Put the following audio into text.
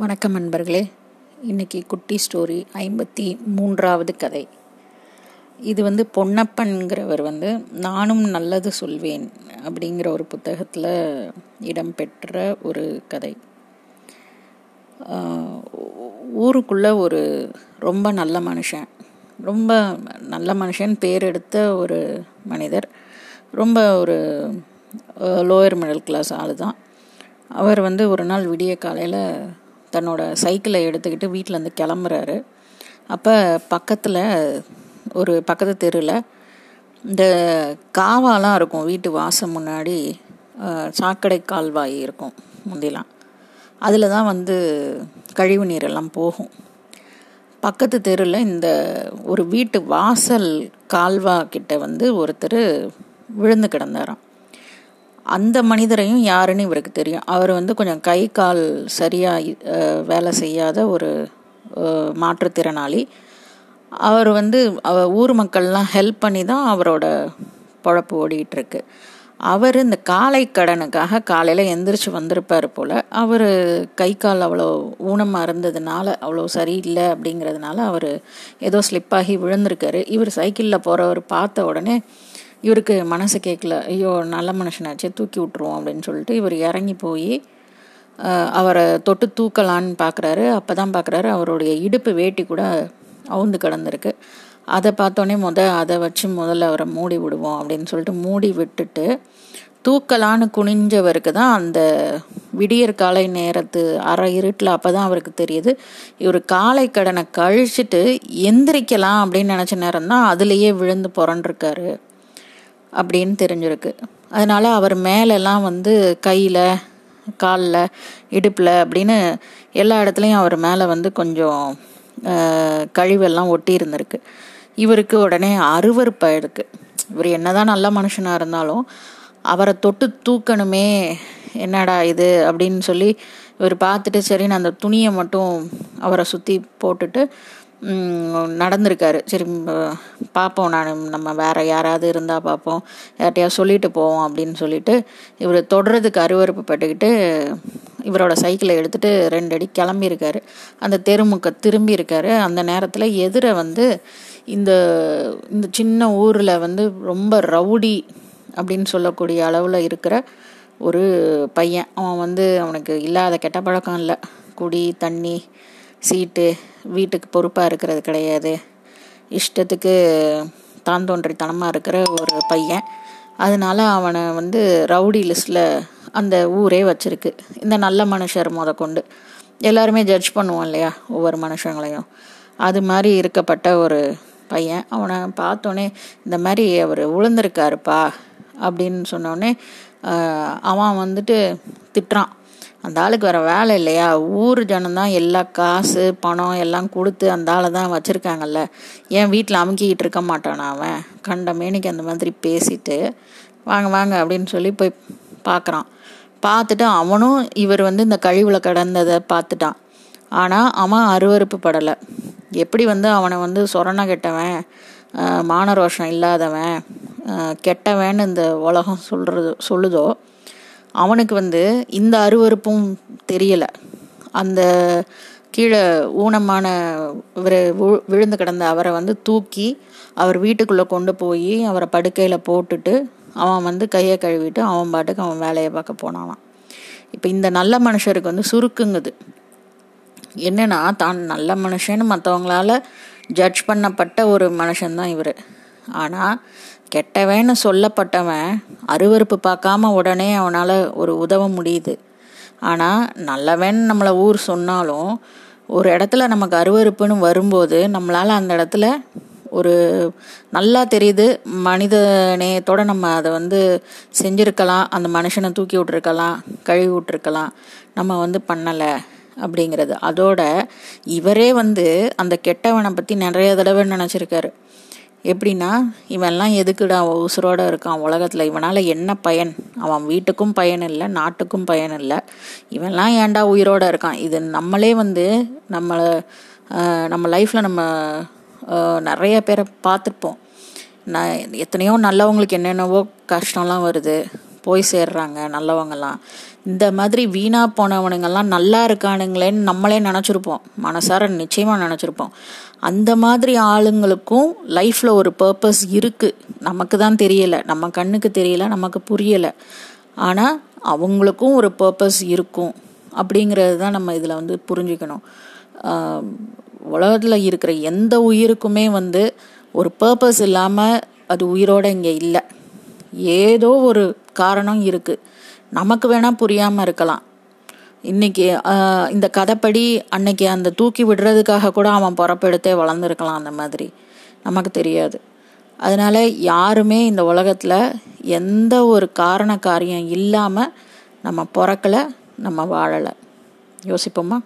வணக்கம் நண்பர்களே. இன்றைக்கி குட்டி ஸ்டோரி ஐம்பத்தி மூன்றாவது கதை. இது வந்து பொன்னப்பன்கிறவர் வந்து நானும் நல்லது சொல்வேன் அப்படிங்கிற ஒரு புத்தகத்தில் இடம்பெற்ற ஒரு கதை. ஊருக்குள்ளே ஒரு ரொம்ப நல்ல மனுஷன் ரொம்ப நல்ல மனுஷன் பேர் எடுத்த ஒரு மனிதர் ரொம்ப ஒரு லோயர் மிடில் கிளாஸ் ஆள் தான் அவர் வந்து ஒரு நாள் விடிய காலையில் தன்னோட சைக்கிளை எடுத்துக்கிட்டு வீட்டிலேருந்து கிளம்புறாரு. அப்போ பக்கத்தில் ஒரு பக்கத்து தெருவில் இந்த காவாலாம் இருக்கும். வீட்டு வாசம் முன்னாடி சாக்கடை கால்வாய் இருக்கும் முந்திலாம். அதில் தான் வந்து கழிவு நீரெல்லாம் போகும். பக்கத்து தெருவில் இந்த ஒரு வீட்டு வாசல் கால்வா கிட்ட வந்து ஒருத்தர் விழுந்து கிடந்தாராம். அந்த மனிதரையும் யாருன்னு இவருக்கு தெரியும். அவர் வந்து கொஞ்சம் கை கால் சரியாக வேலை செய்யாத ஒரு மாற்றுத்திறனாளி. அவர் வந்து அவ ஊர் மக்கள்லாம் ஹெல்ப் பண்ணி தான் அவரோட பொழப்பு ஓடிட்டுருக்கு அவர் இந்த காலை கடனுக்காக காலையில் எந்திரிச்சு வந்திருப்பார் போல் அவர் கை கால் அவ்வளோ ஊனமாக இருந்ததுனால அவ்வளோ சரியில்லை அப்படிங்கிறதுனால அவர் ஏதோ ஸ்லிப்பாகி விழுந்திருக்காரு. இவர் சைக்கிளில் போகிறவர் பார்த்த உடனே இவருக்கு மனசு கேட்கல ஐயோ நல்ல மனுஷனாச்சே தூக்கி விட்ருவோம் அப்படின்னு சொல்லிட்டு இவர் இறங்கி போய் அவரை தொட்டு தூக்கலான்னு பார்க்குறாரு அப்போ தான் பார்க்குறாரு அவருடைய இடுப்பு வேட்டி கூட அவுந்து கிடந்திருக்கு. அதை பார்த்தோன்னே முத அதை வச்சு முதல்ல அவரை மூடி விடுவோம் அப்படின்னு சொல்லிட்டு மூடி விட்டுட்டு தூக்கலான்னு குனிஞ்சவருக்கு தான் அந்த விடியற் காலை நேரத்து அரை இருட்டில் அப்போ தான் அவருக்கு தெரியுது. இவர் காலை கடனை கழிச்சிட்டு எந்திரிக்கலாம் அப்படின்னு நினச்ச நேரம் தான் அதுலேயே விழுந்து புரண்டிருக்காரு. அப்படின்னு தெரிஞ்சிருக்கு. அதனால அவர் மேலெல்லாம் வந்து கையில் காலில் இடுப்பில் அப்படின்னு எல்லா இடத்துலையும் அவர் மேலே வந்து கொஞ்சம் கழிவெல்லாம் ஒட்டி இருந்திருக்கு. இவருக்கு உடனே அருவறுப்பாயிருக்கு இவர் என்னதான் நல்ல மனுஷனாக இருந்தாலும் அவரை தொட்டு தூக்கணுமே என்னடா இது அப்படின்னு சொல்லி இவர் பார்த்துட்டு சரின்னு அந்த துணியை மட்டும் அவரை சுற்றி போட்டுட்டு நடந்திருக்காரு. சரி பார்ப்போம் நான். நம்ம வேற யாராவது இருந்தால் பார்ப்போம் யார்ட்டையா சொல்லிட்டு போவோம் அப்படின்னு சொல்லிட்டு இவர் தொடர்றதுக்கு அருவறுப்பு பட்டுக்கிட்டு இவரோட சைக்கிளை எடுத்துட்டு ரெண்டு அடி கிளம்பியிருக்காரு. அந்த தெருமுக்க திரும்பி இருக்காரு அந்த நேரத்தில் எதிர வந்து இந்த இந்த சின்ன ஊரில் வந்து ரொம்ப ரவுடி அப்படின்னு சொல்லக்கூடிய அளவில் இருக்கிற ஒரு பையன். அவன் வந்து அவனுக்கு இல்லாத கெட்ட பழக்கம் இல்லை. குடி தண்ணி சீட்டு வீட்டுக்கு பொறுப்பாக இருக்கிறது கிடையாது. இஷ்டத்துக்கு தான் தோன்றித்தனமாக இருக்கிற ஒரு பையன். அதனால அவனை வந்து ரவுடி லிஸ்டில் அந்த ஊரே வச்சிருக்கு. இந்த நல்ல மனுஷர் முத கொண்டு. எல்லாருமே ஜட்ஜ் பண்ணுவோம் இல்லையா? ஒவ்வொரு மனுஷங்களையும். அது மாதிரி இருக்கப்பட்ட ஒரு பையன். அவனை பார்த்தோன்னே இந்த மாதிரி அவர் விழுந்திருக்காருப்பா அப்படின்னு சொன்னோடனே அவன் வந்துட்டு திட்டுறான். அந்த ஆளுக்கு வேற வேலை இல்லையா? ஊர் ஜனம்தான் எல்லா காசு பணம் எல்லாம் கொடுத்து அந்த ஆளை தான் வச்சுருக்காங்கல்ல. ஏன் வீட்டில் அமுக்கிக்கிட்டு இருக்க மாட்டானா அவன்? கண்ட மேனிக்கு அந்த மாதிரி பேசிட்டு வாங்க வாங்க அப்படின்னு சொல்லி போய் பார்க்குறான் பார்த்துட்டு அவனும் இவர் வந்து இந்த கழிவில் கடந்ததை பார்த்துட்டான். ஆனால் அவன் அருவறுப்பு படலை. எப்படி வந்து அவனை வந்து சொரண கெட்டவன் மானரோஷம் இல்லாதவன் கெட்டவன்னு இந்த உலகம் சொல்கிறது சொல்லுதோ அவனுக்கு வந்து இந்த அருவறுப்பும் தெரியலை. அந்த கீழே ஊனமான விழுந்து கிடந்த அவரை வந்து தூக்கி அவர் வீட்டுக்குள்ளே கொண்டு போய் அவரை படுக்கையில் போட்டுட்டு அவன் வந்து கையை கழுவிட்டு அவன் பாட்டுக்கு அவன் வேலையை பார்க்க போனானான் இப்போ இந்த நல்ல மனுஷருக்கு வந்து சுருக்குங்குது. என்னன்னா தான் நல்ல மனுஷன்னு மற்றவங்களால ஜட்ஜ் பண்ணப்பட்ட ஒரு மனுஷன்தான் இவர். ஆனால் கெட்டவன்னு சொல்லப்பட்டவன் அருவறுப்பு பார்க்காம உடனே அவனால் ஒரு உதவ முடியுது. ஆனால் நல்லவன் நம்மளை ஊர் சொன்னாலும் ஒரு இடத்துல நமக்கு அருவறுப்புன்னு வரும்போது நம்மளால் அந்த இடத்துல ஒரு நல்லா தெரியுது மனித நேயத்தோட நம்ம அதை வந்து செஞ்சுருக்கலாம் அந்த மனுஷனை தூக்கி விட்ருக்கலாம் கழுவி விட்ருக்கலாம் நம்ம வந்து பண்ணலை அப்படிங்கிறது. அதோட இவரே வந்து அந்த கெட்டவனை பற்றி நிறைய தடவை நினச்சிருக்காரு. எப்படின்னா இவன்லாம் எதுக்குடா உசுரோட இருக்கான் உலகத்தில்? இவனால் என்ன பயன்? அவன் வீட்டுக்கும் பயன் இல்லை நாட்டுக்கும் பயன் இல்லை. இவன்லாம் ஏன்டா உயிரோட இருக்கான்? இது நம்மளே வந்து நம்மளை நம்ம லைஃப்பில் நம்ம நிறைய பேரை பார்த்துருப்போம். நான் எத்தனையோ நல்லவங்களுக்கு என்னென்னவோ கஷ்டம்லாம் வருது. போய் சேர்றாங்க நல்லவங்கெல்லாம் இந்த மாதிரி வீணாக போனவனுங்கெல்லாம் நல்லா இருக்கானுங்களேன்னு நம்மளே நினச்சிருப்போம். மனசார நிச்சயமாக நினச்சிருப்போம். அந்த மாதிரி ஆளுங்களுக்கும் லைஃப்பில் ஒரு பர்பஸ் இருக்குது நமக்கு தான் தெரியலை. நம்ம கண்ணுக்கு தெரியல நமக்கு புரியலை. ஆனால் அவங்களுக்கும் ஒரு பர்பஸ் இருக்கும். அப்படிங்கிறது தான் நம்ம இதில் வந்து புரிஞ்சுக்கணும். உலகத்தில் இருக்கிற எந்த உயிருக்குமே வந்து ஒரு பர்பஸ் இல்லாமல் அது உயிரோடு இங்கே இல்லை. ஏதோ ஒரு காரணம் இருக்குது நமக்கு வேணால் புரியாமல் இருக்கலாம். இன்னைக்கு இந்த கதைப்படி அன்னைக்கு அந்த தூக்கி விடுறதுக்காக கூட அவன் புறப்பெடுத்தே வளர்ந்துருக்கலாம் அந்த மாதிரி. நமக்கு தெரியாது. அதனால யாருமே இந்த உலகத்தில் எந்த ஒரு காரண காரியம் இல்லாமல் நம்ம பிறக்கலை நம்ம வாழலை. யோசிப்போமா?